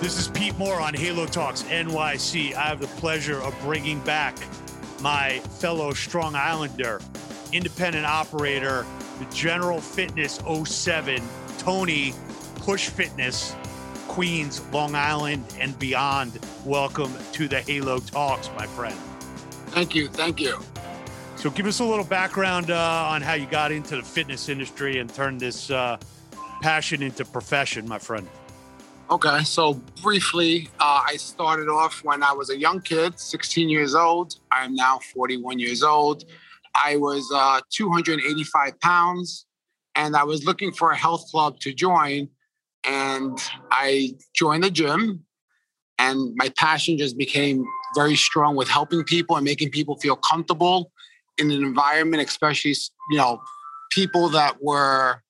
This is Pete Moore on Halo Talks NYC. I have the pleasure of bringing back my fellow Strong Islander, independent operator, the General Fitness 07, Tony Push Fitness, Queens, Long Island, and beyond. Welcome to the Halo Talks, my friend. Thank you. Thank you. So, give us a little background uh, on how you got into the fitness industry and turned this uh, passion into profession, my friend. Okay, so briefly, uh, I started off when I was a young kid, 16 years old. I am now 41 years old. I was uh, 285 pounds, and I was looking for a health club to join. And I joined the gym, and my passion just became very strong with helping people and making people feel comfortable in an environment, especially you know people that were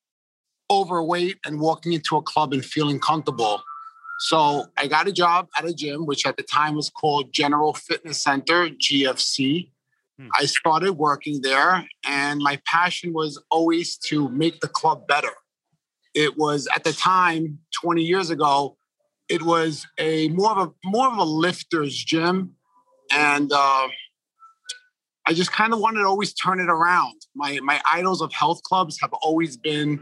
overweight and walking into a club and feeling comfortable. So I got a job at a gym, which at the time was called General Fitness Center, GFC. Hmm. I started working there, and my passion was always to make the club better. It was at the time, 20 years ago, it was a more of a more of a lifters gym, and uh, I just kind of wanted to always turn it around. My my idols of health clubs have always been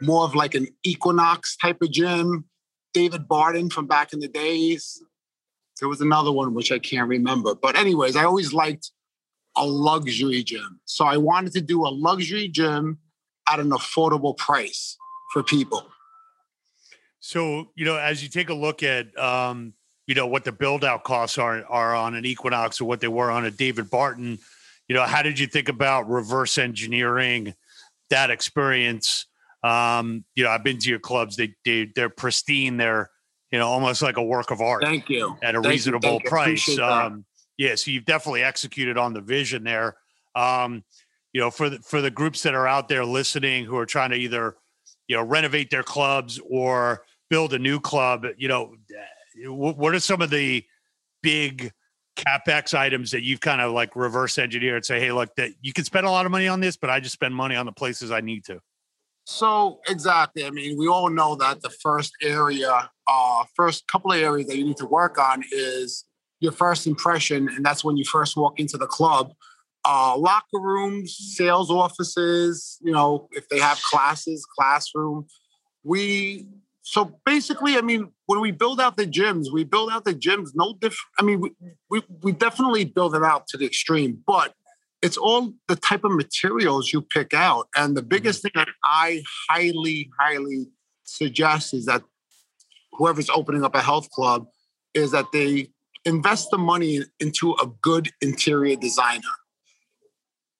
more of like an Equinox type of gym, David Barton from back in the days. There was another one which I can't remember. But, anyways, I always liked a luxury gym. So I wanted to do a luxury gym at an affordable price for people. So, you know, as you take a look at, um, you know, what the build out costs are, are on an Equinox or what they were on a David Barton, you know, how did you think about reverse engineering that experience um, you know, I've been to your clubs. They, they they're pristine. They're you know almost like a work of art. Thank you at a Thank reasonable you. price. Um, yeah, so you've definitely executed on the vision there. Um, you know, for the, for the groups that are out there listening who are trying to either you know renovate their clubs or build a new club, you know, what are some of the big capex items that you've kind of like reverse engineered? Say, hey, look, that you can spend a lot of money on this, but I just spend money on the places I need to. So exactly. I mean, we all know that the first area, uh, first couple of areas that you need to work on is your first impression, and that's when you first walk into the club. Uh, locker rooms, sales offices, you know, if they have classes, classroom. We so basically, I mean, when we build out the gyms, we build out the gyms no different. I mean, we, we we definitely build it out to the extreme, but it's all the type of materials you pick out. And the biggest mm-hmm. thing that I highly, highly suggest is that whoever's opening up a health club is that they invest the money into a good interior designer.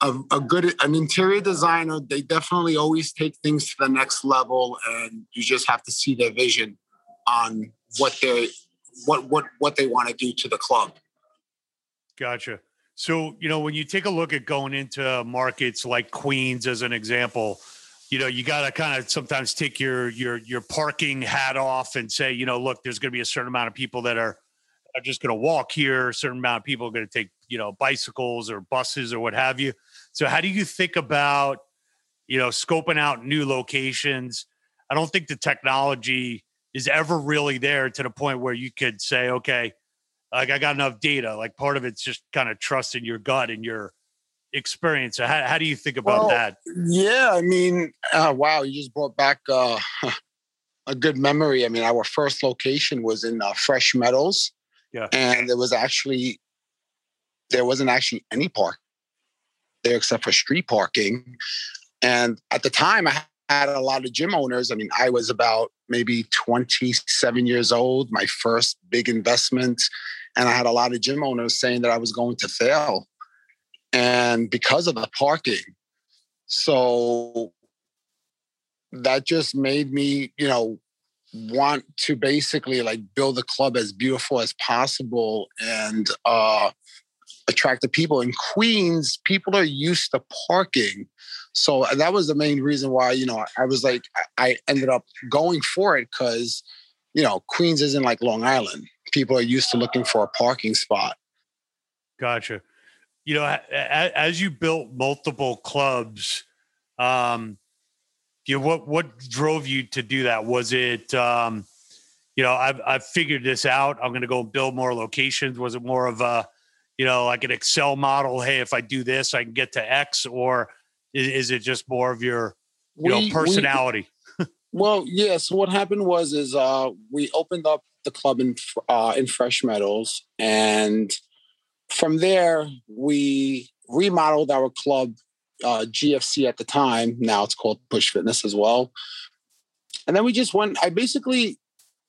A, a good an interior designer, they definitely always take things to the next level, and you just have to see their vision on what they what what what they want to do to the club. Gotcha. So, you know, when you take a look at going into markets like Queens as an example, you know, you got to kind of sometimes take your your your parking hat off and say, you know, look, there's going to be a certain amount of people that are are just going to walk here, a certain amount of people are going to take, you know, bicycles or buses or what have you. So, how do you think about, you know, scoping out new locations? I don't think the technology is ever really there to the point where you could say, okay, like I got enough data. Like part of it's just kind of trusting your gut and your experience. So how, how do you think about well, that? Yeah, I mean, uh, wow, you just brought back uh, a good memory. I mean, our first location was in uh, Fresh Meadows. Yeah. And there was actually, there wasn't actually any park there except for street parking. And at the time, I had a lot of gym owners. I mean, I was about maybe 27 years old, my first big investment. And I had a lot of gym owners saying that I was going to fail. And because of the parking. So that just made me, you know, want to basically like build the club as beautiful as possible and uh attract the people. In Queens, people are used to parking. So that was the main reason why, you know, I was like, I ended up going for it because, you know, Queens isn't like Long Island people are used to looking for a parking spot. Gotcha. You know, as you built multiple clubs, um, you know, what what drove you to do that? Was it, um, you know, I've I've figured this out. I'm going to go build more locations. Was it more of a, you know, like an Excel model? Hey, if I do this, I can get to X, or is, is it just more of your, you we, know, personality? We, well, yeah. So what happened was is uh, we opened up the club in uh, in Fresh Meadows, and from there we remodeled our club uh, GFC at the time. Now it's called Push Fitness as well. And then we just went. I basically,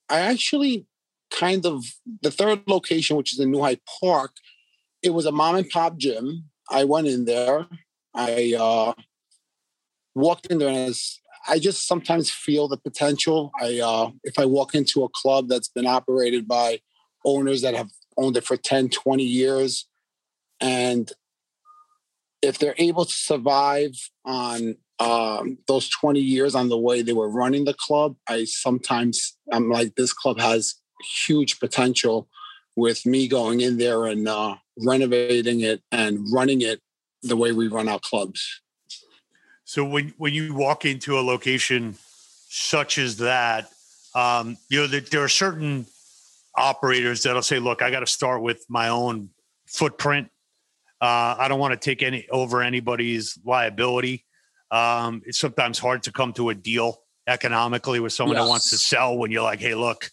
I actually kind of the third location, which is in New Hyde Park. It was a mom and pop gym. I went in there. I uh, walked in there, and as I just sometimes feel the potential. I uh, if I walk into a club that's been operated by owners that have owned it for 10, 20 years, and if they're able to survive on um, those 20 years on the way they were running the club, I sometimes I'm like, this club has huge potential with me going in there and uh, renovating it and running it the way we run our clubs. So when when you walk into a location such as that, um, you know that there are certain operators that'll say, "Look, I got to start with my own footprint. Uh, I don't want to take any over anybody's liability. Um, it's sometimes hard to come to a deal economically with someone yes. that wants to sell when you're like, "Hey, look."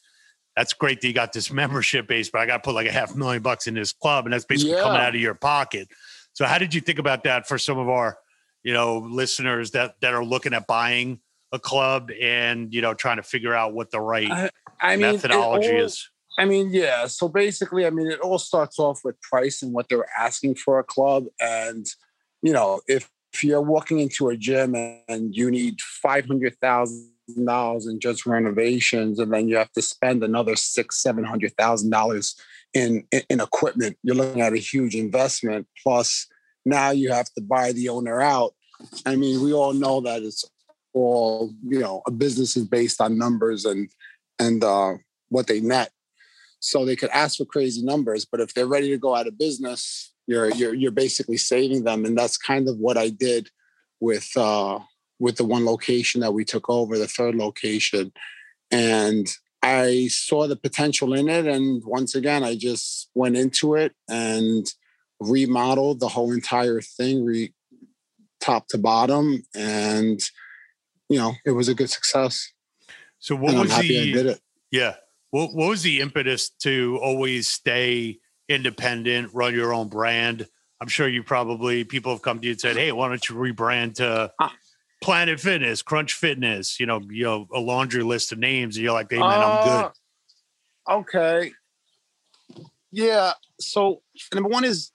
That's great that you got this membership base, but I got to put like a half million bucks in this club, and that's basically yeah. coming out of your pocket. So, how did you think about that for some of our you know listeners that that are looking at buying a club and you know trying to figure out what the right I, I mean, methodology all, is i mean yeah so basically i mean it all starts off with price and what they're asking for a club and you know if if you're walking into a gym and you need five hundred thousand dollars in just renovations, and then you have to spend another six, seven hundred thousand dollars in, in equipment, you're looking at a huge investment. Plus, now you have to buy the owner out. I mean, we all know that it's all you know. A business is based on numbers and and uh, what they net. So they could ask for crazy numbers, but if they're ready to go out of business, you're you're you're basically saving them, and that's kind of what I did with uh, with the one location that we took over, the third location, and I saw the potential in it, and once again, I just went into it and remodeled the whole entire thing, re- top to bottom, and you know it was a good success. So what and was the yeah? What what was the impetus to always stay independent, run your own brand? I'm sure you probably people have come to you and said, "Hey, why don't you rebrand to. Planet Fitness, Crunch Fitness?" You know, you know, a laundry list of names, and you're like, "Hey, man, I'm good." Uh, okay. Yeah. So number one is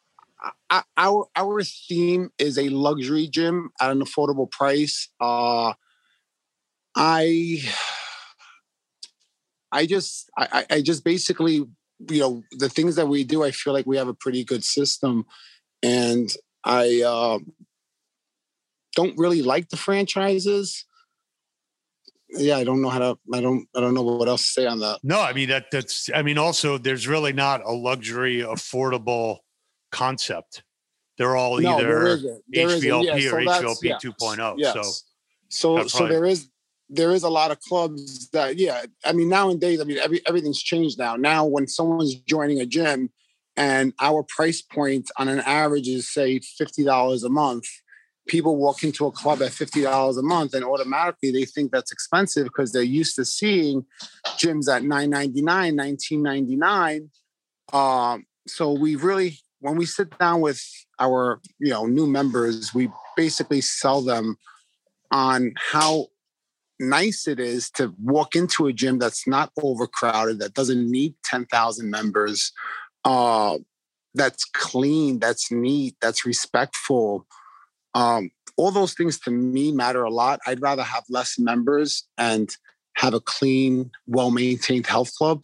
our our theme is a luxury gym at an affordable price. Uh, I I just I, I just basically you know the things that we do. I feel like we have a pretty good system, and I uh, don't really like the franchises. Yeah, I don't know how to. I don't. I don't know what else to say on that. No, I mean that. That's. I mean, also, there's really not a luxury, affordable concept. They're all no, either HVLP yeah, so or HVLP yeah. 2.0. Yes. So, so, so there is there is a lot of clubs that yeah. I mean, nowadays, I mean, every everything's changed now. Now, when someone's joining a gym, and our price point on an average is say fifty dollars a month, people walk into a club at fifty dollars a month, and automatically they think that's expensive because they're used to seeing gyms at nine ninety nine, nineteen ninety nine. Um, so we really when we sit down with our you know new members we basically sell them on how nice it is to walk into a gym that's not overcrowded that doesn't need 10,000 members uh, that's clean that's neat that's respectful um, all those things to me matter a lot i'd rather have less members and have a clean well maintained health club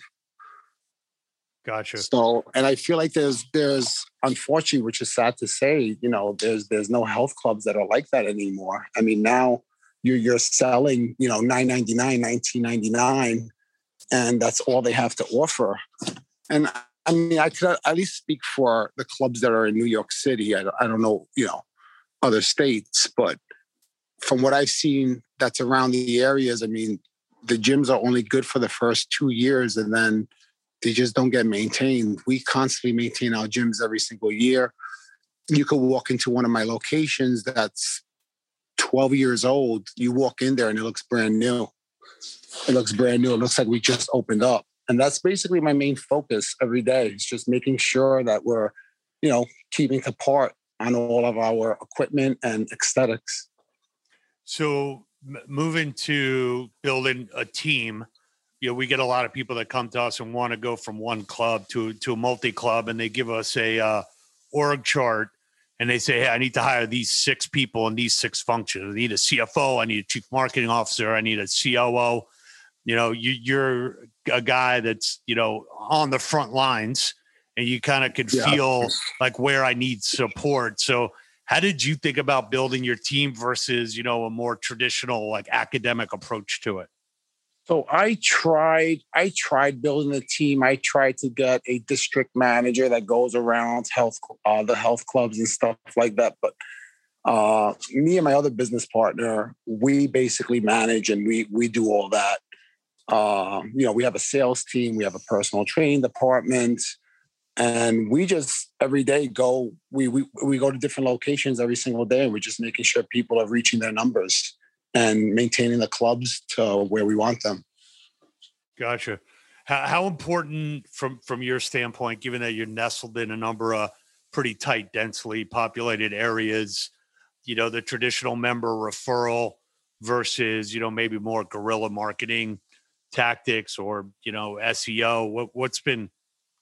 Gotcha. So, and I feel like there's there's unfortunately, which is sad to say, you know, there's there's no health clubs that are like that anymore. I mean, now you're you're selling, you know, 999, 1999, and that's all they have to offer. And I mean, I could at least speak for the clubs that are in New York City. I, I don't know, you know, other states, but from what I've seen that's around the areas, I mean, the gyms are only good for the first two years and then they just don't get maintained. We constantly maintain our gyms every single year. You could walk into one of my locations that's 12 years old. You walk in there and it looks brand new. It looks brand new. It looks like we just opened up. And that's basically my main focus every day. It's just making sure that we're, you know, keeping to part on all of our equipment and aesthetics. So moving to building a team, you know, we get a lot of people that come to us and want to go from one club to to a multi club, and they give us a uh, org chart, and they say, "Hey, I need to hire these six people in these six functions. I need a CFO, I need a chief marketing officer, I need a COO." You know, you, you're a guy that's you know on the front lines, and you kind of could yeah. feel like where I need support. So how did you think about building your team versus you know a more traditional like academic approach to it so i tried i tried building a team i tried to get a district manager that goes around health uh, the health clubs and stuff like that but uh, me and my other business partner we basically manage and we we do all that uh, you know we have a sales team we have a personal training department and we just every day go we, we we go to different locations every single day and we're just making sure people are reaching their numbers and maintaining the clubs to where we want them. Gotcha. How, how important from from your standpoint given that you're nestled in a number of pretty tight densely populated areas you know the traditional member referral versus you know maybe more guerrilla marketing tactics or you know seo what, what's been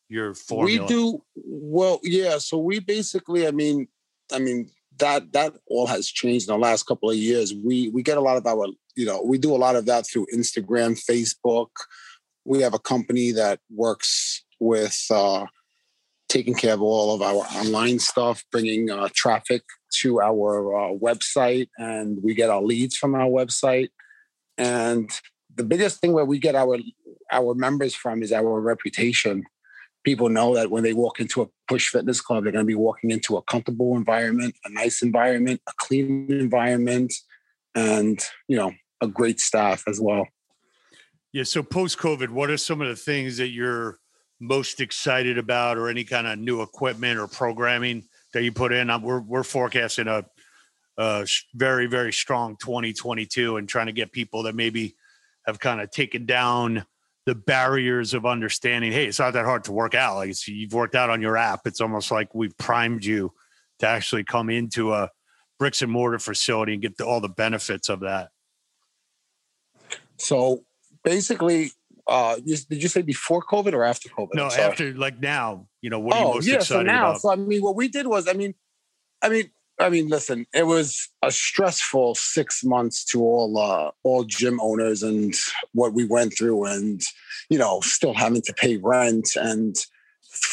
your formula? We do well, yeah. So we basically, I mean, I mean that that all has changed in the last couple of years. We we get a lot of our, you know, we do a lot of that through Instagram, Facebook. We have a company that works with uh, taking care of all of our online stuff, bringing uh, traffic to our uh, website, and we get our leads from our website. And the biggest thing where we get our our members from is our reputation people know that when they walk into a push fitness club, they're going to be walking into a comfortable environment, a nice environment, a clean environment, and you know, a great staff as well. Yeah. So post COVID, what are some of the things that you're most excited about, or any kind of new equipment or programming that you put in? We're we're forecasting a, a very very strong 2022, and trying to get people that maybe have kind of taken down the barriers of understanding hey it's not that hard to work out. Like you've worked out on your app. It's almost like we've primed you to actually come into a bricks and mortar facility and get the, all the benefits of that. So basically uh did you say before covid or after covid? No after like now. You know what are you oh, most yeah, excited so now. about? so i mean what we did was i mean i mean I mean, listen, it was a stressful six months to all uh, all gym owners and what we went through, and you know, still having to pay rent and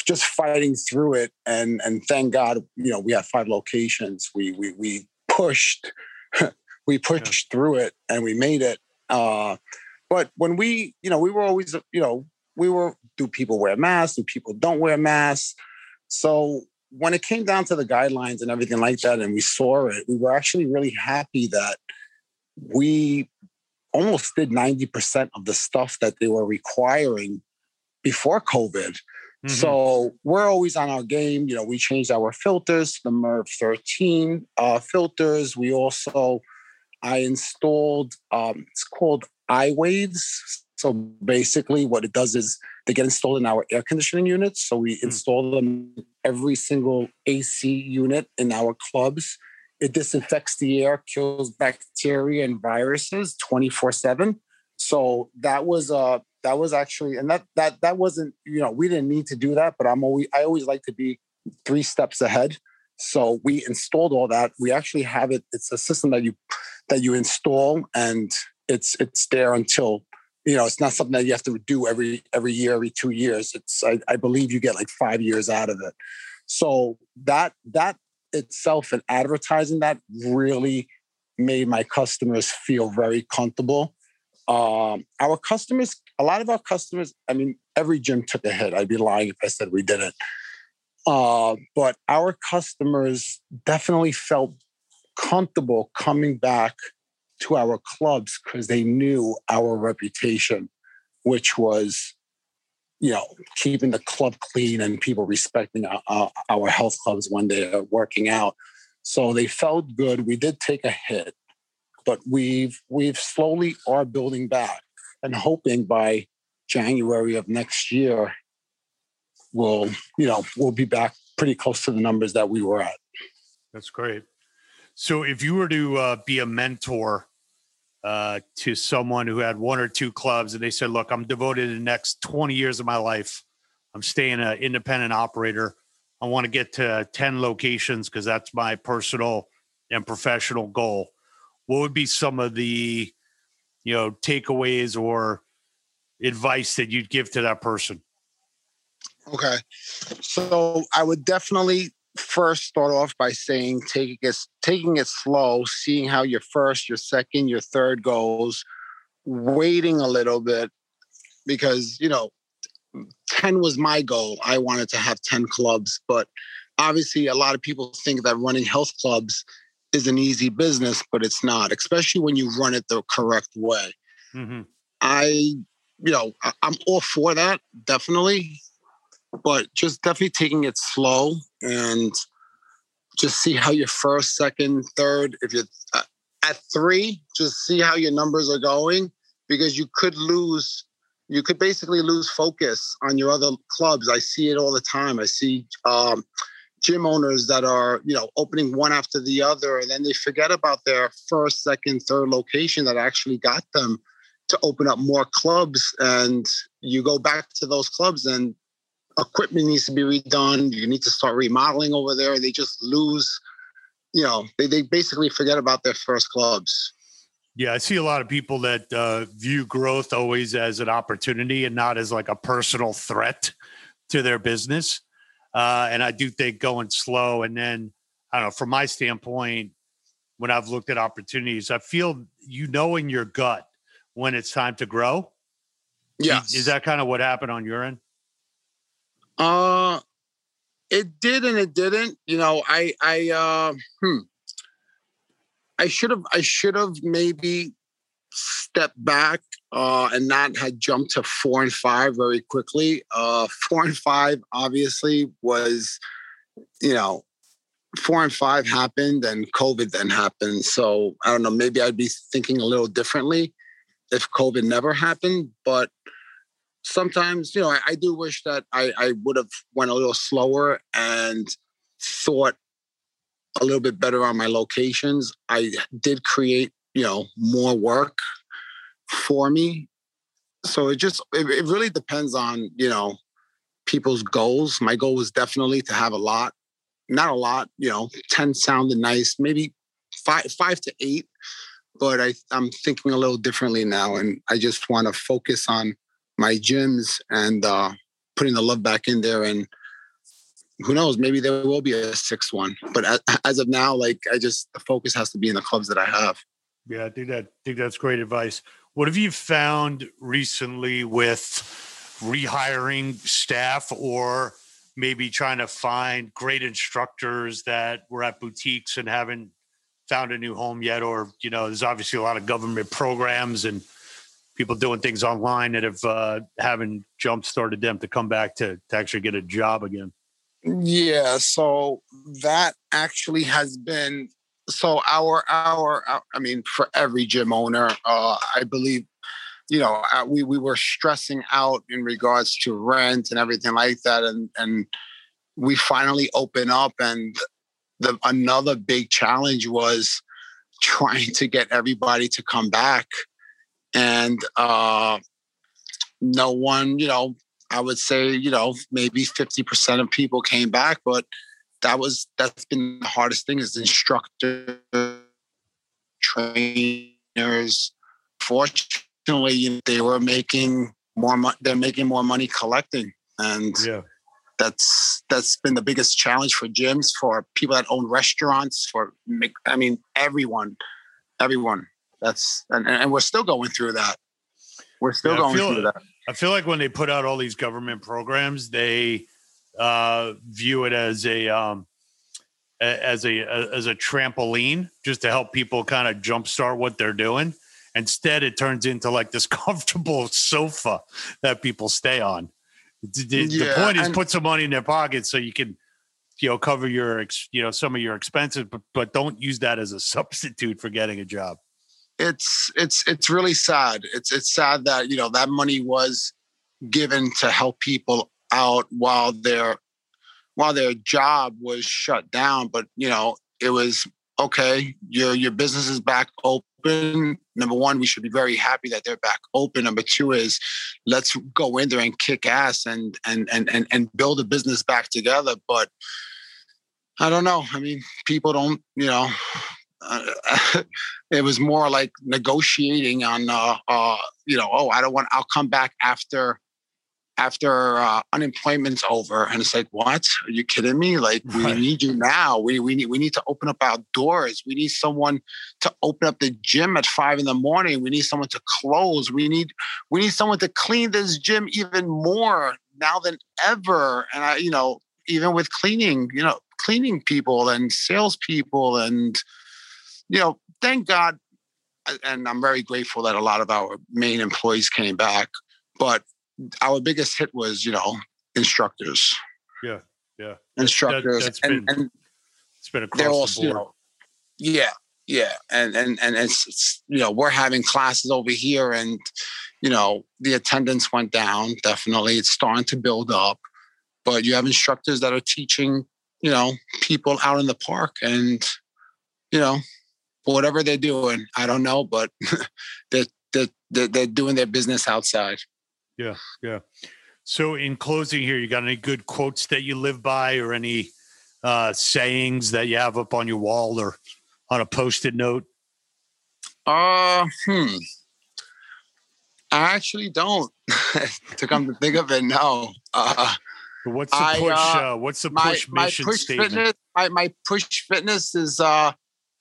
just fighting through it. And and thank God, you know, we have five locations. We we we pushed, we pushed yeah. through it, and we made it. Uh, but when we, you know, we were always, you know, we were. Do people wear masks? Do people don't wear masks? So when it came down to the guidelines and everything like that, and we saw it, we were actually really happy that we almost did 90% of the stuff that they were requiring before COVID. Mm-hmm. So we're always on our game. You know, we changed our filters, the MERV 13 uh, filters. We also, I installed, um, it's called iWaves. So basically, what it does is they get installed in our air conditioning units. So we mm. install them every single AC unit in our clubs. It disinfects the air, kills bacteria and viruses 24/7. So that was uh that was actually and that that that wasn't, you know, we didn't need to do that, but I'm always I always like to be three steps ahead. So we installed all that. We actually have it. It's a system that you that you install and it's it's there until you know, it's not something that you have to do every every year, every two years. It's I, I believe you get like five years out of it. So that that itself and advertising that really made my customers feel very comfortable. Um, our customers, a lot of our customers, I mean, every gym took a hit. I'd be lying if I said we didn't. Uh, but our customers definitely felt comfortable coming back to our clubs because they knew our reputation, which was, you know, keeping the club clean and people respecting our, our health clubs when they're working out. So they felt good. We did take a hit, but we've we've slowly are building back and hoping by January of next year we'll you know we'll be back pretty close to the numbers that we were at. That's great. So if you were to uh, be a mentor uh, to someone who had one or two clubs and they said, look, I'm devoted to the next 20 years of my life. I'm staying an independent operator. I want to get to 10 locations because that's my personal and professional goal. What would be some of the, you know, takeaways or advice that you'd give to that person? Okay. So I would definitely first start off by saying taking it taking it slow, seeing how your first, your second, your third goes, waiting a little bit because you know 10 was my goal. I wanted to have 10 clubs, but obviously a lot of people think that running health clubs is an easy business, but it's not, especially when you run it the correct way. Mm-hmm. I, you know, I'm all for that, definitely but just definitely taking it slow and just see how your first, second, third, if you're uh, at three, just see how your numbers are going because you could lose, you could basically lose focus on your other clubs. I see it all the time. I see um, gym owners that are, you know, opening one after the other, and then they forget about their first, second, third location that actually got them to open up more clubs. And you go back to those clubs and equipment needs to be redone. You need to start remodeling over there. They just lose, you know, they, they basically forget about their first clubs. Yeah, I see a lot of people that uh, view growth always as an opportunity and not as like a personal threat to their business. Uh, and I do think going slow and then, I don't know, from my standpoint, when I've looked at opportunities, I feel you know in your gut when it's time to grow. Yeah. Is that kind of what happened on your end? Uh it did and it didn't. You know, I I uh hmm. I should have I should have maybe stepped back uh and not had jumped to four and five very quickly. Uh four and five obviously was, you know, four and five happened and COVID then happened. So I don't know, maybe I'd be thinking a little differently if COVID never happened. But sometimes, you know, I, I do wish that I, I would have went a little slower and thought a little bit better on my locations. I did create, you know, more work for me. So it just it, it really depends on, you know, people's goals. My goal was definitely to have a lot. Not a lot, you know, 10 sounded nice, maybe five five to eight. But I, I'm thinking a little differently now. And I just want to focus on my gyms and uh, putting the love back in there. And who knows, maybe there will be a sixth one. But as of now, like I just the focus has to be in the clubs that I have. Yeah, I think that I think that's great advice. What have you found recently with rehiring staff or maybe trying to find great instructors that were at boutiques and haven't found a new home yet? Or, you know, there's obviously a lot of government programs and people doing things online that have uh, haven't jump started them to come back to to actually get a job again. Yeah, so that actually has been so our our, our I mean for every gym owner, uh, I believe you know uh, we we were stressing out in regards to rent and everything like that, and and we finally open up, and the another big challenge was trying to get everybody to come back and uh, no one, you know, I would say, you know, maybe 50% of people came back, but that was that's been the hardest thing is instructor trainers. Fortunately, they were making more money. They're making more money collecting, and yeah. that's that's been the biggest challenge for gyms, for people that own restaurants, for I mean everyone, everyone that's and, and we're still going through that. We're still yeah, going feel, through that. I feel like when they put out all these government programs, they uh, view it as a um, as a as a trampoline just to help people kind of jumpstart what they're doing. Instead, it turns into like this comfortable sofa that people stay on. The, yeah, the point is put some money in their pocket so you can you know cover your you know some of your expenses but but don't use that as a substitute for getting a job it's it's it's really sad. It's it's sad that you know that money was given to help people out while their while their job was shut down but you know it was okay your your business is back open. Number one we should be very happy that they're back open. Number two is let's go in there and kick ass and and and and, and build a business back together. But i don't know. I mean people don't you know uh, it was more like negotiating on uh, uh, you know oh i don't want i'll come back after after uh, unemployment's over. And it's like what? Are you kidding me? Like we right. need you now. We, we need we need to open up our doors. We need someone to open up the gym at five in the morning. We need someone to close. We need we need someone to clean this gym even more now than ever. And i you know even with cleaning you know cleaning people and salespeople and you know thank god and i'm very grateful that a lot of our main employees came back but our biggest hit was you know instructors. Yeah, yeah, instructors, that, and, been, and it's been across the board. You know, yeah, yeah, and and and it's, it's you know we're having classes over here, and you know the attendance went down. Definitely, it's starting to build up, but you have instructors that are teaching you know people out in the park, and you know whatever they're doing, I don't know, but they're, they're, they're doing their business outside. Yeah, yeah. So, in closing here, you got any good quotes that you live by, or any uh, sayings that you have up on your wall or on a post-it note? Uh, hmm. I actually don't. to come to think of it, no. Uh, what's the I, push? Uh, uh, what's the push my, mission my push statement? Fitness, my, my push fitness is uh,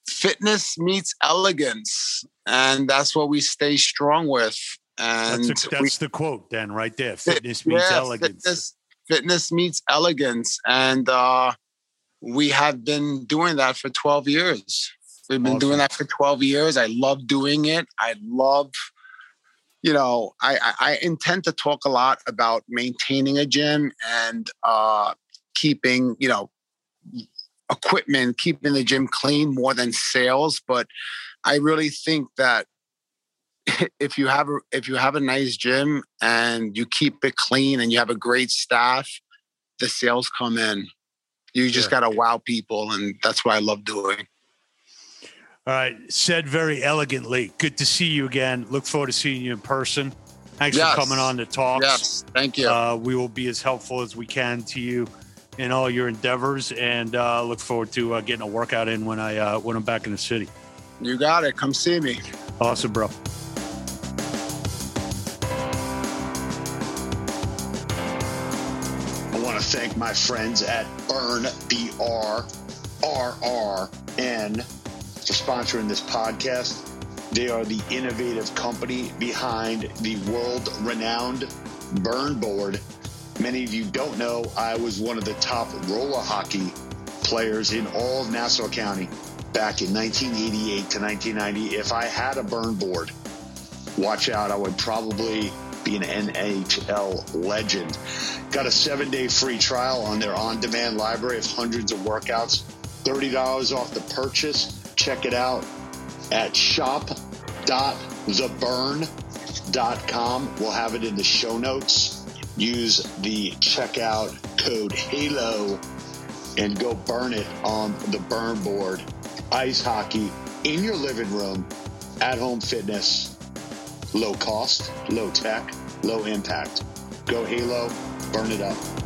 fitness meets elegance, and that's what we stay strong with. And that's, a, that's we, the quote, then, right there. Fitness meets yeah, elegance. Fitness, fitness meets elegance, and uh, we have been doing that for twelve years. We've been awesome. doing that for twelve years. I love doing it. I love you know, I, I, intend to talk a lot about maintaining a gym and uh, keeping, you know, equipment, keeping the gym clean more than sales. But I really think that if you have a, if you have a nice gym and you keep it clean and you have a great staff, the sales come in. You just got to wow people, and that's what I love doing. All right, said very elegantly. Good to see you again. Look forward to seeing you in person. Thanks yes. for coming on to talk. Yes, thank you. Uh, we will be as helpful as we can to you in all your endeavors, and uh, look forward to uh, getting a workout in when I uh, when I'm back in the city. You got it. Come see me. Awesome, bro. I want to thank my friends at Brrrn, B R R R N, for sponsoring this podcast. They are the innovative company behind the world renowned Brrrn Board. Many of you don't know, I was one of the top roller hockey players in all of Nassau County back in 1988 to 1990. If I had a Brrrn board, watch out, I would probably be an NHL legend. Got a seven day free trial on their on demand library of hundreds of workouts. $30 off the purchase. Check it out at shop.theburn.com. We'll have it in the show notes. Use the checkout code HALO and go burn it on the Brrrn board. Ice hockey in your living room, at home fitness, low cost, low tech, low impact. Go Halo burn it up.